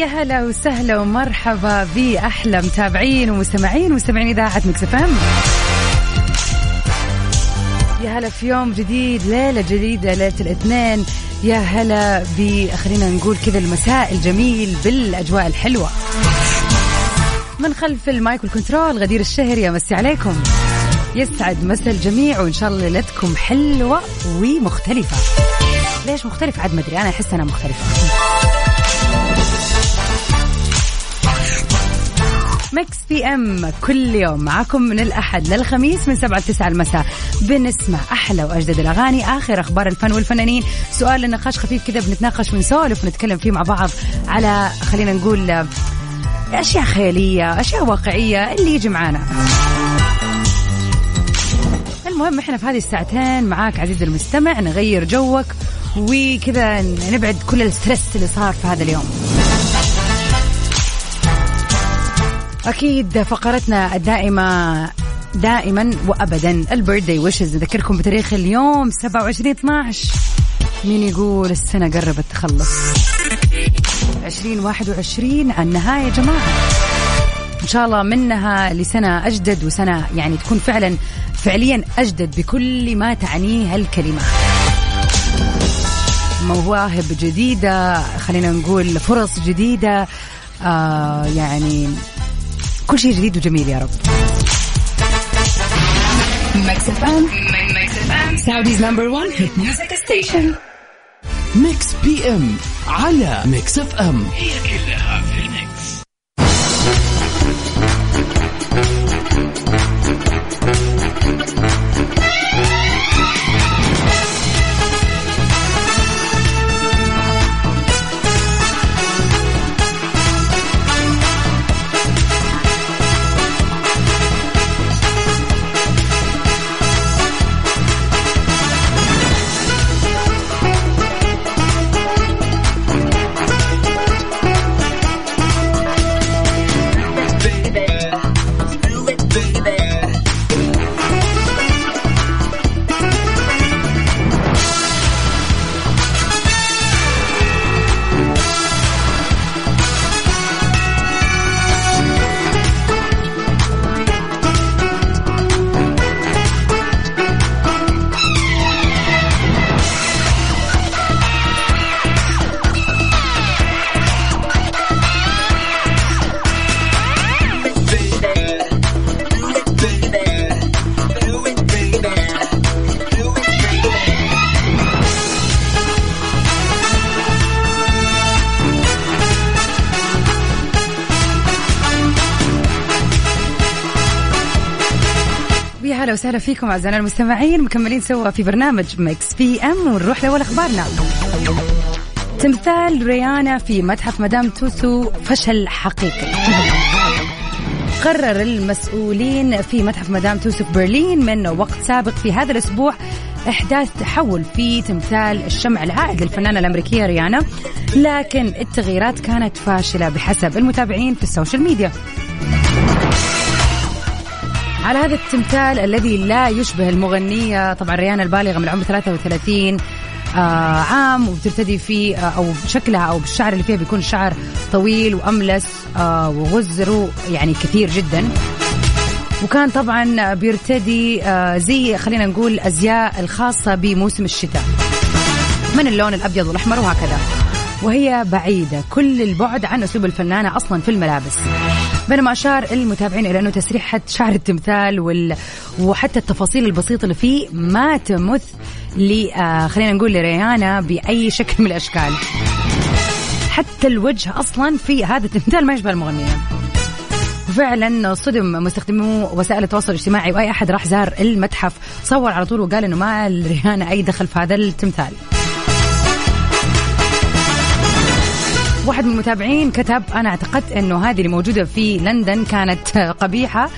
يا هلا وسهلا ومرحبا بأحلى متابعين ومستمعين ومستمعين إذاعة Mix FM. يا هلا في يوم جديد ليلة جديدة ليلة الاثنين. يا هلا خلينا نقول كذا المساء الجميل بالأجواء الحلوة. من خلف ال mic وال control غدير الشهري أمسي عليكم. يسعد مسا الجميع وإن شاء الله ليلتكم حلوة ومختلفة. ليش مختلف عاد مدري أنا أحس أنا مختلفة. Mix PM كل يوم معاكم من الأحد للخميس من سبعة لتسعة المساء. بنسمع أحلى وأجدد الأغاني آخر أخبار الفن والفنانين. سؤال لنقاش خفيف كذا بنتناقش ونسولف ونتكلم فيه مع بعض على خلينا نقول أشياء خيالية أشياء واقعية اللي يجي معانا. المهم إحنا في هذه الساعتين معاك عزيزي المستمع نغير جوك وكذا نبعد كل الستريس اللي صار في هذا اليوم. أكيد فقرتنا الدائمة دائما وابدا. البيرثدي ويشز. نذكركم بتاريخ اليوم 27 12 مين يقول السنة قربت تخلص؟ 2021 على النهاية يا جماعة. إن شاء الله منها لسنة أجدد وسنة يعني تكون فعلا فعليا أجدد بكل ما تعنيه الكلمة. مواهب جديدة خلينا نقول فرص جديدة آه يعني كل شيء جديد وجميل يا رب. Saudi's number one hit music station. Mix PM على ميكس اف ام هي كلها في وسهلا فيكم أعزائنا المستمعين مكملين سوا في برنامج Mix PM ونروح لأول أخبارنا. تمثال ريانا في متحف مدام توسو فشل حقيقي. قرر المسؤولين في متحف مدام توسو في برلين من وقت سابق في هذا الأسبوع إحداث تحول في تمثال الشمع العائد للفنانة الأمريكية ريانا لكن التغييرات كانت فاشلة بحسب المتابعين في السوشيال ميديا. على هذا التمثال الذي لا يشبه المغنية طبعا ريانا البالغة من العمر 33 آه عام وبترتدي فيه آه أو شكلها أو بالشعر اللي فيها بيكون شعر طويل وأملس آه وغزره يعني كثير جدا. وكان طبعا بيرتدي آه زي خلينا نقول أزياء الخاصة بموسم الشتاء. من اللون الأبيض والأحمر؟ وهكذا. وهي بعيدة. كل البعد عن أسلوب الفنانة أصلا في الملابس. بينما أشار المتابعين إلى أنه تسريحة شعر التمثال وال... وحتى التفاصيل البسيطة اللي فيه ما تمث ل آه خلينا نقول لريانا بأي شكل من الأشكال. حتى الوجه أصلا في هذا التمثال ما يشبه المغنية وفعلا صدم مستخدمو وسائل التواصل الاجتماعي وأي أحد راح زار المتحف. صور على طول وقال إنه ما لريانا أي دخل في هذا التمثال. واحد من المتابعين كتب أنا اعتقدت إنه هذه اللي موجودة في لندن كانت قبيحة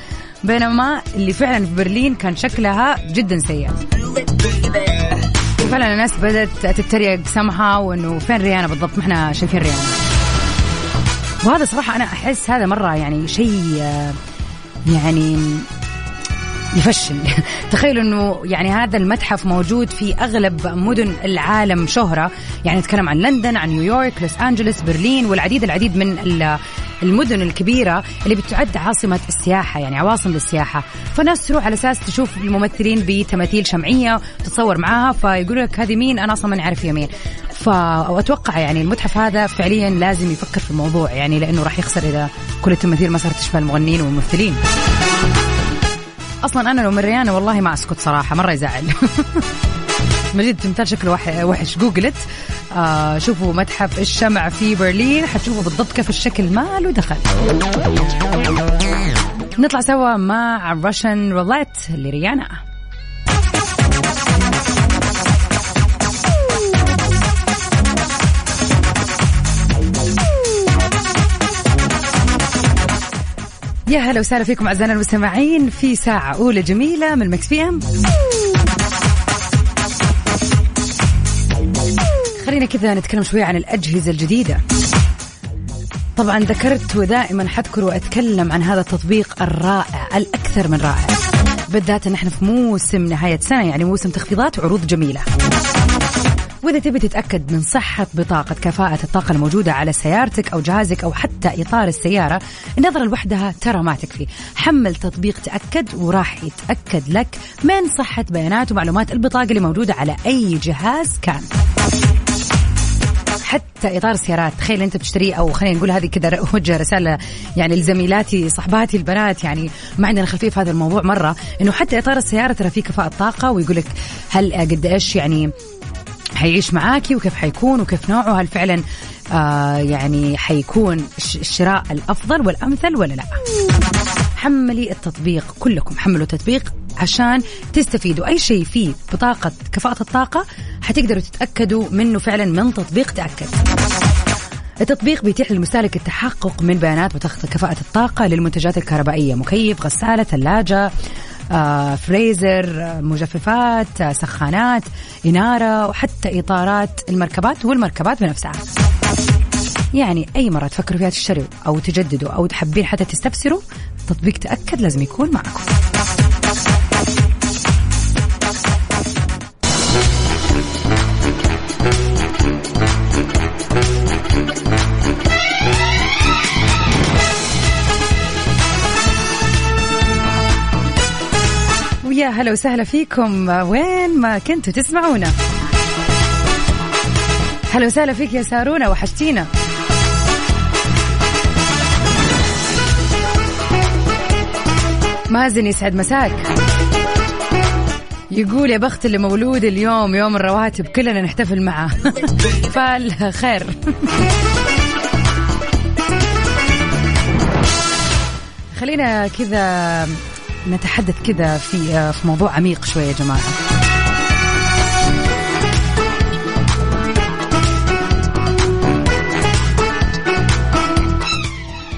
بينما اللي فعلا في برلين كان شكلها جدا سيء. فعلا الناس بدأت تتريق سمحة وإنه فين ريانا بالضبط؟ ما إحنا شايفين ريانا. وهذا صراحة أنا أحس هذا مرة يعني شيء يعني يفشل. تخيلوا إنه يعني هذا المتحف موجود في أغلب مدن العالم شهرة. يعني نتكلم عن لندن عن نيويورك لوس أنجلوس برلين والعديد العديد من المدن الكبيرة اللي بتعد عاصمة السياحة يعني عواصم للسياحة. فالناس تروح على أساس تشوف الممثلين بتماثيل شمعية تتصور معاها فيقولوا لك هذه مين؟ أنا أصلا ما نعرف هي مين. فاتوقع يعني المتحف هذا فعليا لازم يفكر في الموضوع يعني لأنه راح يخسر إذا كل التماثيل ما صارت تشبه المغنيين والممثلين. أصلا أنا لو من والله ما أسكت صراحة مرة يزعل. مجد تمثال شكله وحش. جوجلت آه شوفوا متحف الشمع في برلين. حتشوفوا بالضبط كيف الشكل ما له دخل. نطلع سوا مع Russian Roulette لريانا. يا هلا وسهلا فيكم أعزائنا المستمعين في ساعة أولى جميلة من Mix PM خلينا كذا نتكلم شوية عن الأجهزة الجديدة. طبعا ذكرت ودائما حذكر وأتكلم عن هذا التطبيق الرائع الأكثر من رائع. بالذات إن إحنا في موسم نهاية سنة يعني موسم تخفيضات وعروض جميلة. وإذا تبي تتأكد من صحة بطاقة كفاءة الطاقة الموجودة على سيارتك أو جهازك أو حتى إطار السيارة النظرة لوحدها ترى ما تكفي. حمل تطبيق تأكد وراح يتأكد لك من صحة بيانات ومعلومات البطاقة اللي موجودة على أي جهاز كان. حتى إطار السيارات تخيل أنت بتشتريه أو خلينا نقول هذه كذا اوجه رسالة يعني لزميلاتي صحباتي البنات يعني ما عندنا خلفية في هذا الموضوع مرة إنه حتى إطار السيارة ترى فيه كفاءة طاقه ويقول لك هل قد إيش يعني حيعيش معاكي وكيف حيكون وكيف نوعه؟ هل فعلا آه يعني حيكون الشراء الأفضل والأمثل ولا لا؟ حملي التطبيق كلكم حملوا التطبيق عشان تستفيدوا. أي شيء فيه بطاقة كفاءة الطاقة حتقدروا تتأكدوا منه فعلا من تطبيق تأكد. التطبيق بيتيح للمستهلك التحقق من بيانات بطاقة كفاءة الطاقة للمنتجات الكهربائية مكيف غسالة ثلاجة. فريزر آه، مجففات آه، سخانات إنارة وحتى إطارات المركبات والمركبات بنفسها. يعني أي مرة تفكروا فيها تشتروا أو تجددوا أو تحبين حتى تستفسروا تطبيق تأكد لازم يكون معكم. هلا وسهلا فيكم. وين ما كنتوا تسمعونا. هلا وسهلا فيك يا سارونا وحشتينا. مازن يسعد مساك. يقول يا بخت اللي مولود اليوم يوم الرواتب كلنا نحتفل معه. فالخير خلينا كذا نتحدث كذا في آه، في موضوع عميق شوية يا جماعة.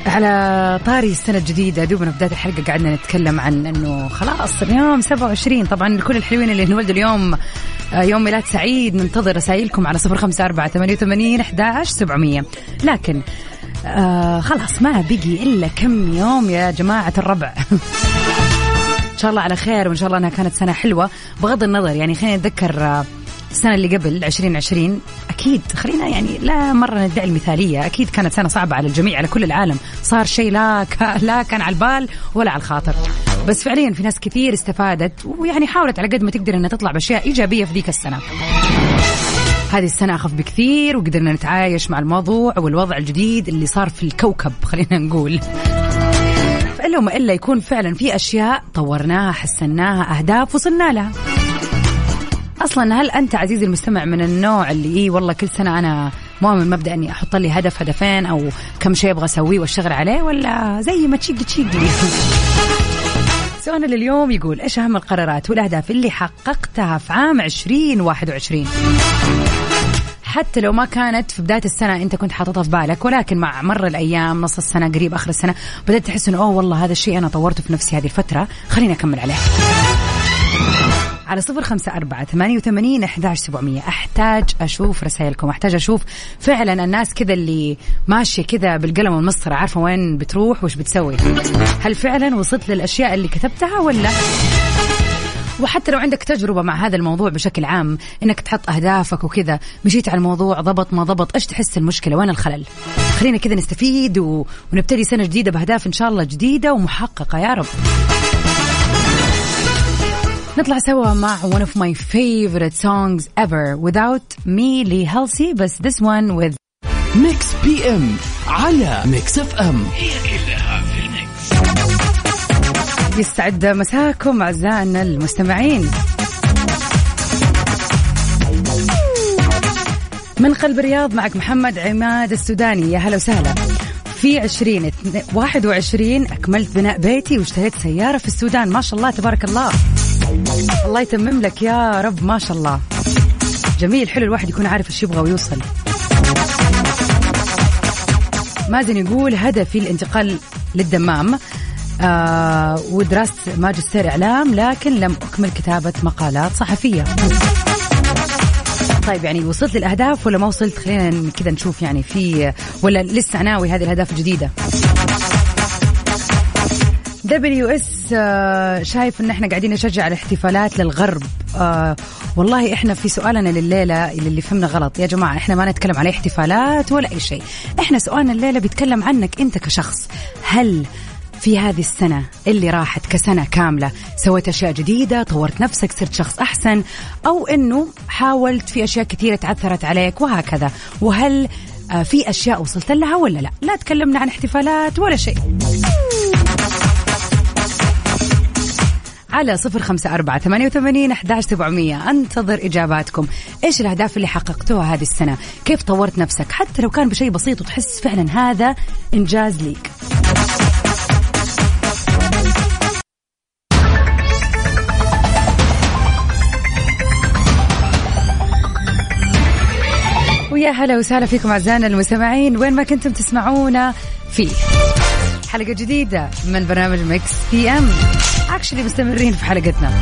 على طاري السنة الجديدة دوبنا بداية الحلقة قعدنا نتكلم عن إنه خلاص اليوم 27 طبعا كل الحلوين اللي انولدوا اليوم آه، يوم ميلاد سعيد. ننتظر رسائلكم على 054 88 11 700 لكن آه خلاص ما بقي إلا كم يوم يا جماعة الربع. شاء الله على خير وإن شاء الله أنها كانت سنة حلوة بغض النظر يعني خلينا نتذكر آه، السنة اللي قبل 2020 أكيد خلينا يعني لا مرة ندعي المثالية أكيد كانت سنة صعبة على الجميع على كل العالم صار شيء لا لا كان على البال ولا على الخاطر بس فعليا في ناس كثير استفادت ويعني حاولت على قد ما تقدر إنها تطلع بأشياء إيجابية في ذيك السنة. هذه السنة أخف بكثير وقدرنا نتعايش مع الموضوع والوضع الجديد اللي صار في الكوكب خلينا نقول. إلا وما إلا يكون فعلا في أشياء طورناها حسناها أهداف وصلنا لها. أصلا هل أنت عزيزي المستمع من النوع اللي إيه والله كل سنة أنا مؤمن مبدأ إني أحط لي هدف هدفين أو كم شيء أبغى أسويه وأشتغل عليه ولا زي ما تشيق تشيق سؤالنا لليوم يقول إيش أهم القرارات والأهداف اللي حققتها في عام 2021 حتى لو ما كانت في بداية السنة أنت كنت حاططها في بالك ولكن مع مر الأيام نص السنة قريب آخر السنة بدأت تحس إنه أوه والله هذا الشيء أنا طورته في نفسي هذه الفترة خليني أكمل عليه. على صفر خمسة أربعة ثمانية وثمانين أحداش سبعمية. أحتاج أشوف رسائلكم أحتاج أشوف فعلا الناس كذا اللي ماشية كذا بالقلم والمسطرة عارفة وين بتروح وش بتسوي. هل فعلا وصلت للأشياء اللي كتبتها ولا وحتى لو عندك تجربة مع هذا الموضوع بشكل عام إنك تحط أهدافك وكذا مشيت على الموضوع ضبط ما ضبط إيش تحس المشكلة؟ وين الخلل؟ خلينا كذا نستفيد و... ونبتدي سنة جديدة بأهداف إن شاء الله جديدة ومحققة يا رب. نطلع سوا مع one of my favorite songs ever Without Me لي Halsey بس this one with Mix PM على Mix FM. هي كلها. يسعد مساكم أعزائنا المستمعين. من قلب الرياض معك محمد عماد السوداني. يا هلا وسهلا. في عشرين واحد وعشرين أكملت بناء بيتي واشتريت سيارة في السودان. ما شاء الله تبارك الله. الله يتمم لك يا رب ما شاء الله. جميل حلو الواحد يكون عارف إيش يبغى ويوصل. مازن يقول هدفي الانتقال للدمام. آه ودرست ماجستير إعلام لكن لم أكمل كتابة مقالات صحفية. طيب يعني وصلت للأهداف ولا ما وصلت؟ خلينا كذا نشوف يعني في ولا لسه ناوي هذه الأهداف الجديدة. WS آه، شايف إن إحنا قاعدين نشجع الاحتفالات للغرب. آه والله إحنا في سؤالنا لليلة اللي فهمنا غلط. يا جماعة إحنا ما نتكلم على احتفالات ولا أي شيء. إحنا سؤالنا الليلة بيتكلم عنك أنت كشخص. هل في هذه السنة اللي راحت كسنة كاملة. سويت أشياء جديدة طورت نفسك صرت شخص أحسن أو أنه حاولت في أشياء كثيرة تعثرت عليك وهكذا. وهل آه، في أشياء وصلت لها ولا لا؟ لا تكلمنا عن احتفالات ولا شيء. على صفر خمسة أربعة ثمانية وثمانين أحداش سبعمية. أنتظر إجاباتكم. إيش الأهداف اللي حققتوها هذه السنة؟ كيف طورت نفسك؟ حتى لو كان بشيء بسيط وتحس فعلا هذا إنجاز ليك. ويا هلا وسهلا فيكم أعزائنا المستمعين. وين ما كنتم تسمعونا في حلقة جديدة من برنامج Mix PM. actually مستمرين في حلقتنا.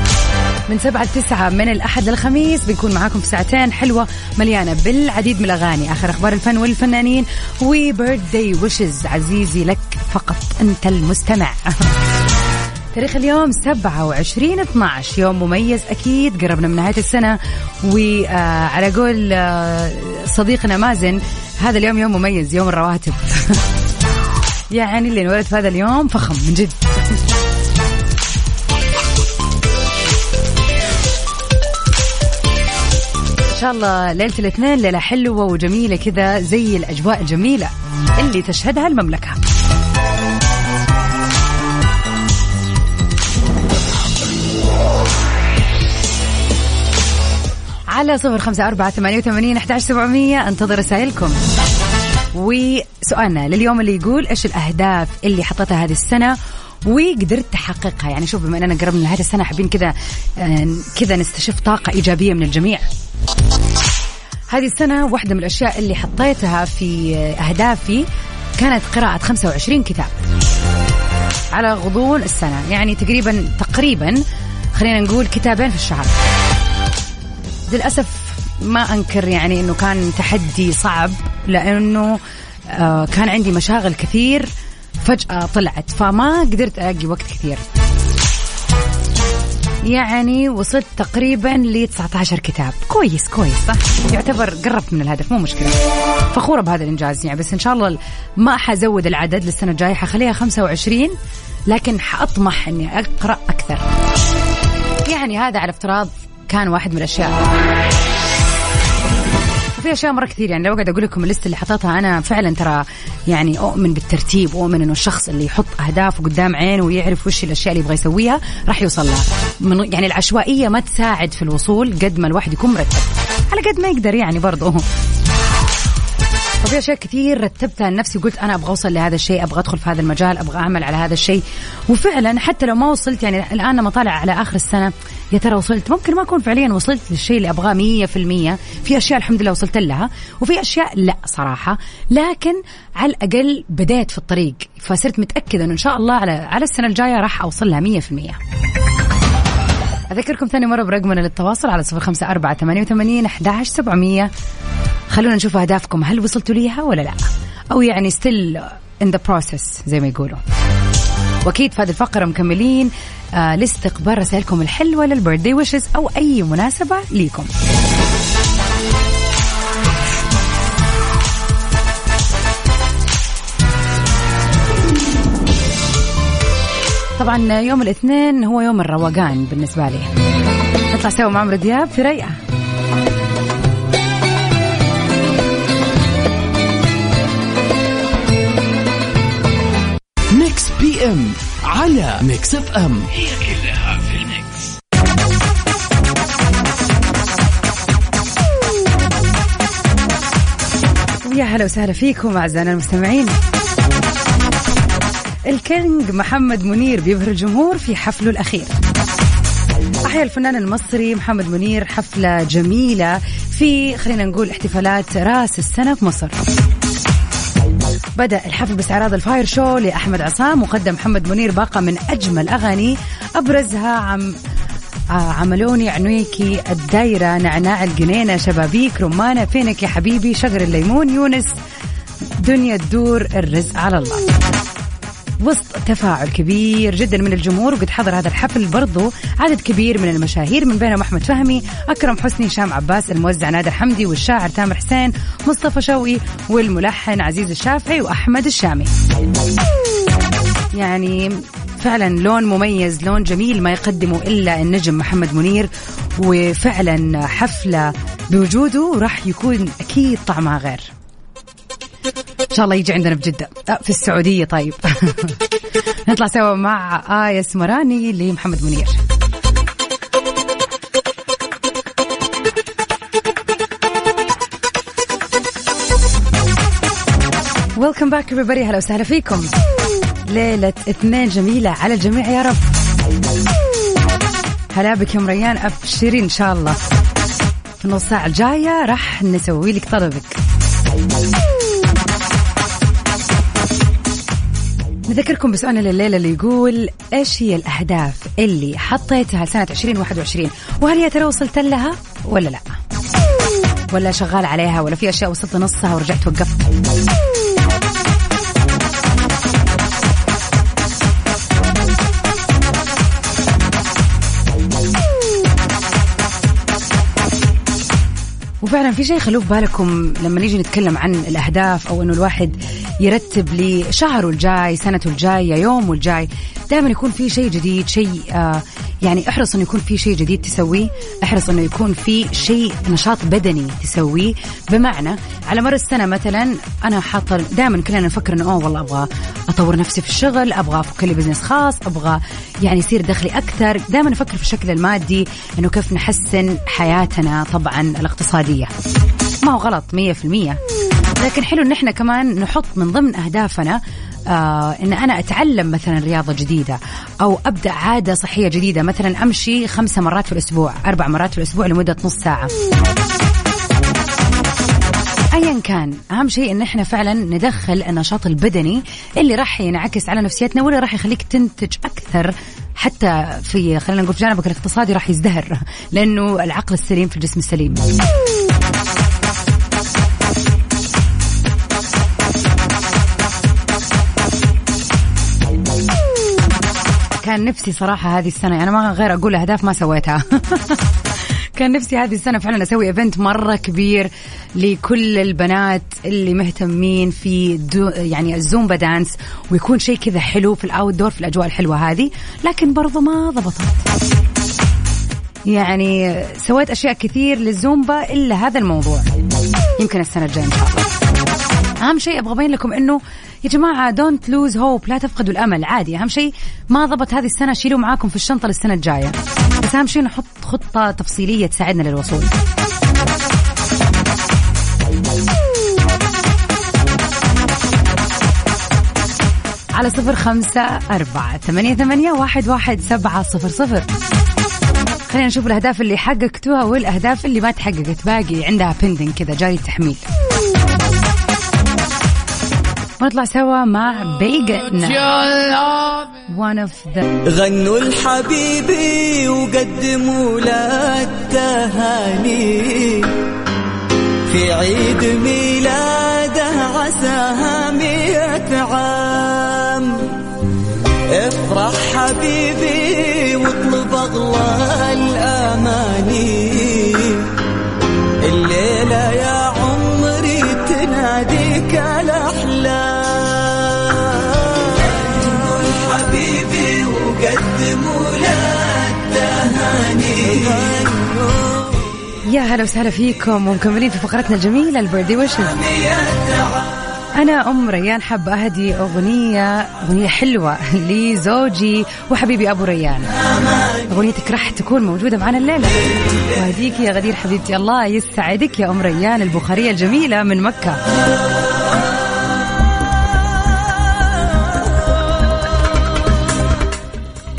من سبعة لتسعة من الأحد للخميس بنكون معاكم في ساعتين حلوة مليانة بالعديد من الأغاني. آخر أخبار الفن والفنانين. و birthday wishes عزيزي لك فقط. أنت المستمع. تاريخ اليوم 27 12 يوم مميز أكيد قربنا من نهاية السنة. وعلى قول آه، صديقنا مازن هذا اليوم يوم مميز يوم الرواتب. يعني اللي انولد في هذا اليوم فخم من جد. إن شاء الله ليلة الاثنين ليلة حلوة وجميلة كذا زي الأجواء الجميلة اللي تشهدها المملكة. على صفر خمسة أربعة ثمانية وثمانين أحداش سبعمية. أنتظر رسائلكم. وسؤالنا لليوم اللي يقول إيش الأهداف اللي حطيتها هذه السنة وقدرت تحققها؟ يعني شوف بما إننا قربنا لنهايه السنة حابين كذا آه، كذا نستشف طاقة إيجابية من الجميع. هذه السنة واحدة من الأشياء اللي حطيتها في أهدافي كانت قراءة 25 كتاب على غضون السنة. يعني تقريبا تقريبا خلينا نقول كتابين في الشهر. للأسف ما أنكر يعني أنه كان تحدي صعب لأنه آه كان عندي مشاغل كثير فجأة طلعت فما قدرت ألاقي وقت كثير. يعني وصلت تقريبا ل 19 كتاب. كويس كويس. صح؟ يعتبر قربت من الهدف مو مشكلة. فخورة بهذا الإنجاز يعني بس إن شاء الله ما حزود العدد للسنة الجاية حخليها 25 لكن حأطمح إني أقرأ أكثر. يعني هذا على افتراض كان واحد من الأشياء. في أشياء مرة كثير يعني لو قاعد أقول لكم الليست اللي حطيتها أنا فعلا ترى يعني أؤمن بالترتيب أؤمن إنه الشخص اللي يحط اهدافه قدام عينه ويعرف وش الأشياء اللي يبغى يسويها راح يوصل لها. من يعني العشوائية ما تساعد في الوصول قد ما الواحد يكون مرتب. على قد ما يقدر يعني برضه. وفي اشياء كثير رتبتها لنفسي وقلت أنا أبغى أوصل لهذا الشيء أبغى أدخل في هذا المجال أبغى أعمل على هذا الشيء. وفعلا حتى لو ما وصلت يعني الآن لما طالع على آخر السنة يا ترى وصلت؟ ممكن ما أكون فعليا وصلت للشيء اللي أبغاه مية في المية. في أشياء الحمد لله وصلت لها وفي أشياء لا صراحة. لكن على الأقل بديت في الطريق فصرت متأكدة إنه إن شاء الله على على السنة الجاية راح أوصل لها مية في المية. أذكركم ثاني مرة برقمنا للتواصل على صفر خمسة أربعة ثمانية وثمانين أحداش سبعمية. خلونا نشوف أهدافكم. هل وصلتوا ليها ولا لا؟ أو يعني still in the process زي ما يقولوا. وأكيد في هذه الفقرة مكملين. آه لاستقبال رسائلكم الحلوة للبيرثدي ويشز أو أي مناسبة ليكم. طبعا يوم الاثنين هو يوم الروقان بالنسبة لي. نطلع سوا مع عمرو دياب في ريئه M على Mix FM. هي كلها في ال mix يا هلا وسهلا فيكم أعزائنا المستمعين. ال King محمد منير بيبهر الجمهور في حفله الأخير. أحيا الفنان المصري محمد منير حفلة جميلة في خلينا نقول احتفالات راس السنة في مصر. بدأ الحفل باستعراض الفاير شو لأحمد عصام وقدم محمد منير باقة من أجمل أغاني. أبرزها عم آه، عملوني عنويكي الدايرة نعناع الجنينة شبابيك رمانة فينك يا حبيبي شجر الليمون يونس دنيا تدور الرزق على الله. تفاعل كبير جدا من الجمهور وقد حضر هذا الحفل برضو عدد كبير من المشاهير من بينهم أحمد فهمي أكرم حسني هشام عباس الموزع نادر حمدي والشاعر تامر حسين مصطفى شوقي والملحن عزيز الشافعي وأحمد الشامي. يعني فعلا لون مميز لون جميل ما يقدمه إلا النجم محمد منير وفعلا حفلة بوجوده راح يكون أكيد طعمها غير. إن شاء الله يجي عندنا في جدة. أه في السعودية طيب. نطلع سوا مع آية اسمراني لمحمد منير. ويلكم باك everybody. هلا وسهلا فيكم. ليلة اثنين جميلة على الجميع يا رب. هلا بك يا مريان أبشري إن شاء الله. في النص ساعة الجاية راح نسوي لك طلبك. نذكركم بسؤالنا لليلة اللي يقول إيش هي الأهداف اللي حطيتها لسنة 2021 وهل يا ترى وصلت لها ولا لا؟ ولا شغال عليها ولا في أشياء وصلت لنصها ورجعت وقفت؟ وفعلا في شيء خلوه في بالكم لما نيجي نتكلم عن الأهداف أو إنه الواحد يرتب لشهره الجاي سنته الجايه يومه الجاي. دائما يكون في شيء جديد شيء آه يعني احرص إنه يكون في شيء جديد تسويه. احرص إنه يكون في شيء نشاط بدني تسويه. بمعنى على مر السنة مثلا أنا حاطة دائما كلنا نفكر إنه أوه والله أبغى أطور نفسي في الشغل أبغى أفك لي بزنس خاص أبغى يعني يصير دخلي أكثر. دائما نفكر في الشكل المادي إنه كيف نحسن حياتنا طبعا الاقتصادية. ما هو غلط 100% لكن حلو إن إحنا كمان نحط من ضمن أهدافنا آه إن أنا أتعلم مثلا رياضة جديدة أو أبدأ عادة صحية جديدة مثلا أمشي خمسة مرات في الأسبوع أربع مرات في الأسبوع لمدة نص ساعة. ايا كان أهم شيء إن إحنا فعلا ندخل النشاط البدني اللي راح ينعكس على نفسيتنا واللي راح يخليك تنتج أكثر حتى في خلينا نقول في جانبك الاقتصادي راح يزدهر لأنه العقل السليم في الجسم السليم. كان نفسي صراحة هذه السنة أنا ما غير أقول أهداف ما سويتها. كان نفسي هذه السنة فعلا أسوي event مرة كبير لكل البنات اللي مهتمين في دو يعني ال Zumba dance ويكون شيء كذا حلو في ال outdoor في الأجواء الحلوة هذه لكن برضو ما ضبطت. يعني سويت أشياء كثير للزومبا إلا هذا الموضوع. يمكن السنة الجاية إن شاء الله. أهم شيء أبغى أبين لكم إنه يا جماعة don't lose hope لا تفقدوا الأمل عادي. أهم شيء ما ضبط هذه السنة شيلوه معاكم في الشنطة للسنة الجاية. بس أهم شيء نحط خطة تفصيلية تساعدنا للوصول. على صفر خمسة أربعة ثمانية, ثمانية واحد, واحد سبعة صفر صفر. خلينا نشوف الأهداف اللي حققتوها والأهداف اللي ما تحققت باقي عندها pending كذا جاري التحميل. ونطلع سوا مع بيجن one of the غنوا الحبيبي وقدموا له التهاني في عيد ميلاده عساها مئة عام. افرح حبيبي واطلب اغلى يا هلا وسهلا فيكم ومكملين في فقرتنا الجميلة البردي وشز أنا أم ريان حب أهدي أغنية أغنية حلوة لزوجي وحبيبي أبو ريان. أغنيتك راح تكون موجودة معنا الليلة. وهديك يا غدير حبيبتي الله يسعدك يا أم ريان البخارية الجميلة من مكة.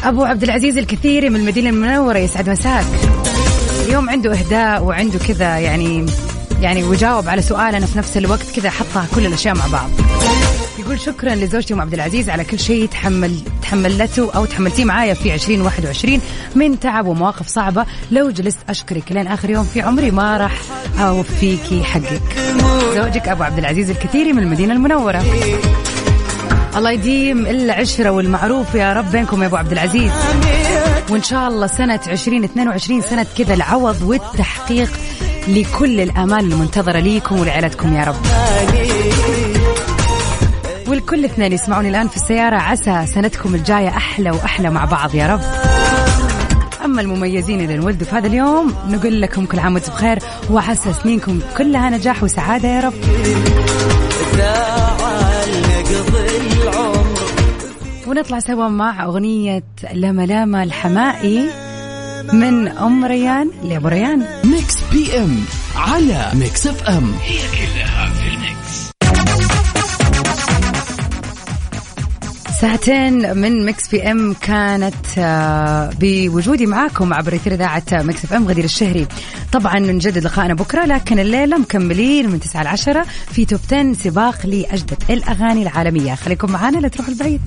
أبو عبد العزيز الكثيري من المدينة المنورة يسعد مساك. اليوم عنده إهداء وعنده كذا يعني يعني وجاوب على سؤال أنا في نفس الوقت كذا حطها كل الأشياء مع بعض. يقول شكرا لزوجتي ام عبد العزيز على كل شيء تحمل تحملته أو تحملتيه معايا في 2021 من تعب ومواقف صعبة. لو جلست أشكرك لين آخر يوم في عمري ما راح اوفيكي حقك. زوجك أبو عبد العزيز الكثيري من المدينة المنورة. الله يديم العشرة والمعروف يا رب بينكم يا أبو عبد العزيز. وإن شاء الله سنة 2022 سنة كذا العوض والتحقيق لكل الآمال المنتظرة ليكم ولعائلتكم يا رب. والكل اثنين يسمعوني الآن في السيارة عسى سنتكم الجاية أحلى وأحلى مع بعض يا رب. أما المميزين اللي انولدوا في هذا اليوم نقول لكم كل عام وأنتم بخير وعسى سنينكم كلها نجاح وسعادة يا رب. ونطلع سوا مع أغنية لما لاما الحمائي من أم ريان لأبو ريان. Mix PM على Mix FM ساعتين من Mix PM كانت آه، بوجودي معاكم عبر أثير إذاعة Mix FM غدير الشهري. طبعا نجدد لقائنا بكرة لكن الليلة مكملين. من 9 ل 10 في توب 10 سباق لأجدد الأغاني العالمية. خليكم معنا لا تروحوا البعيد.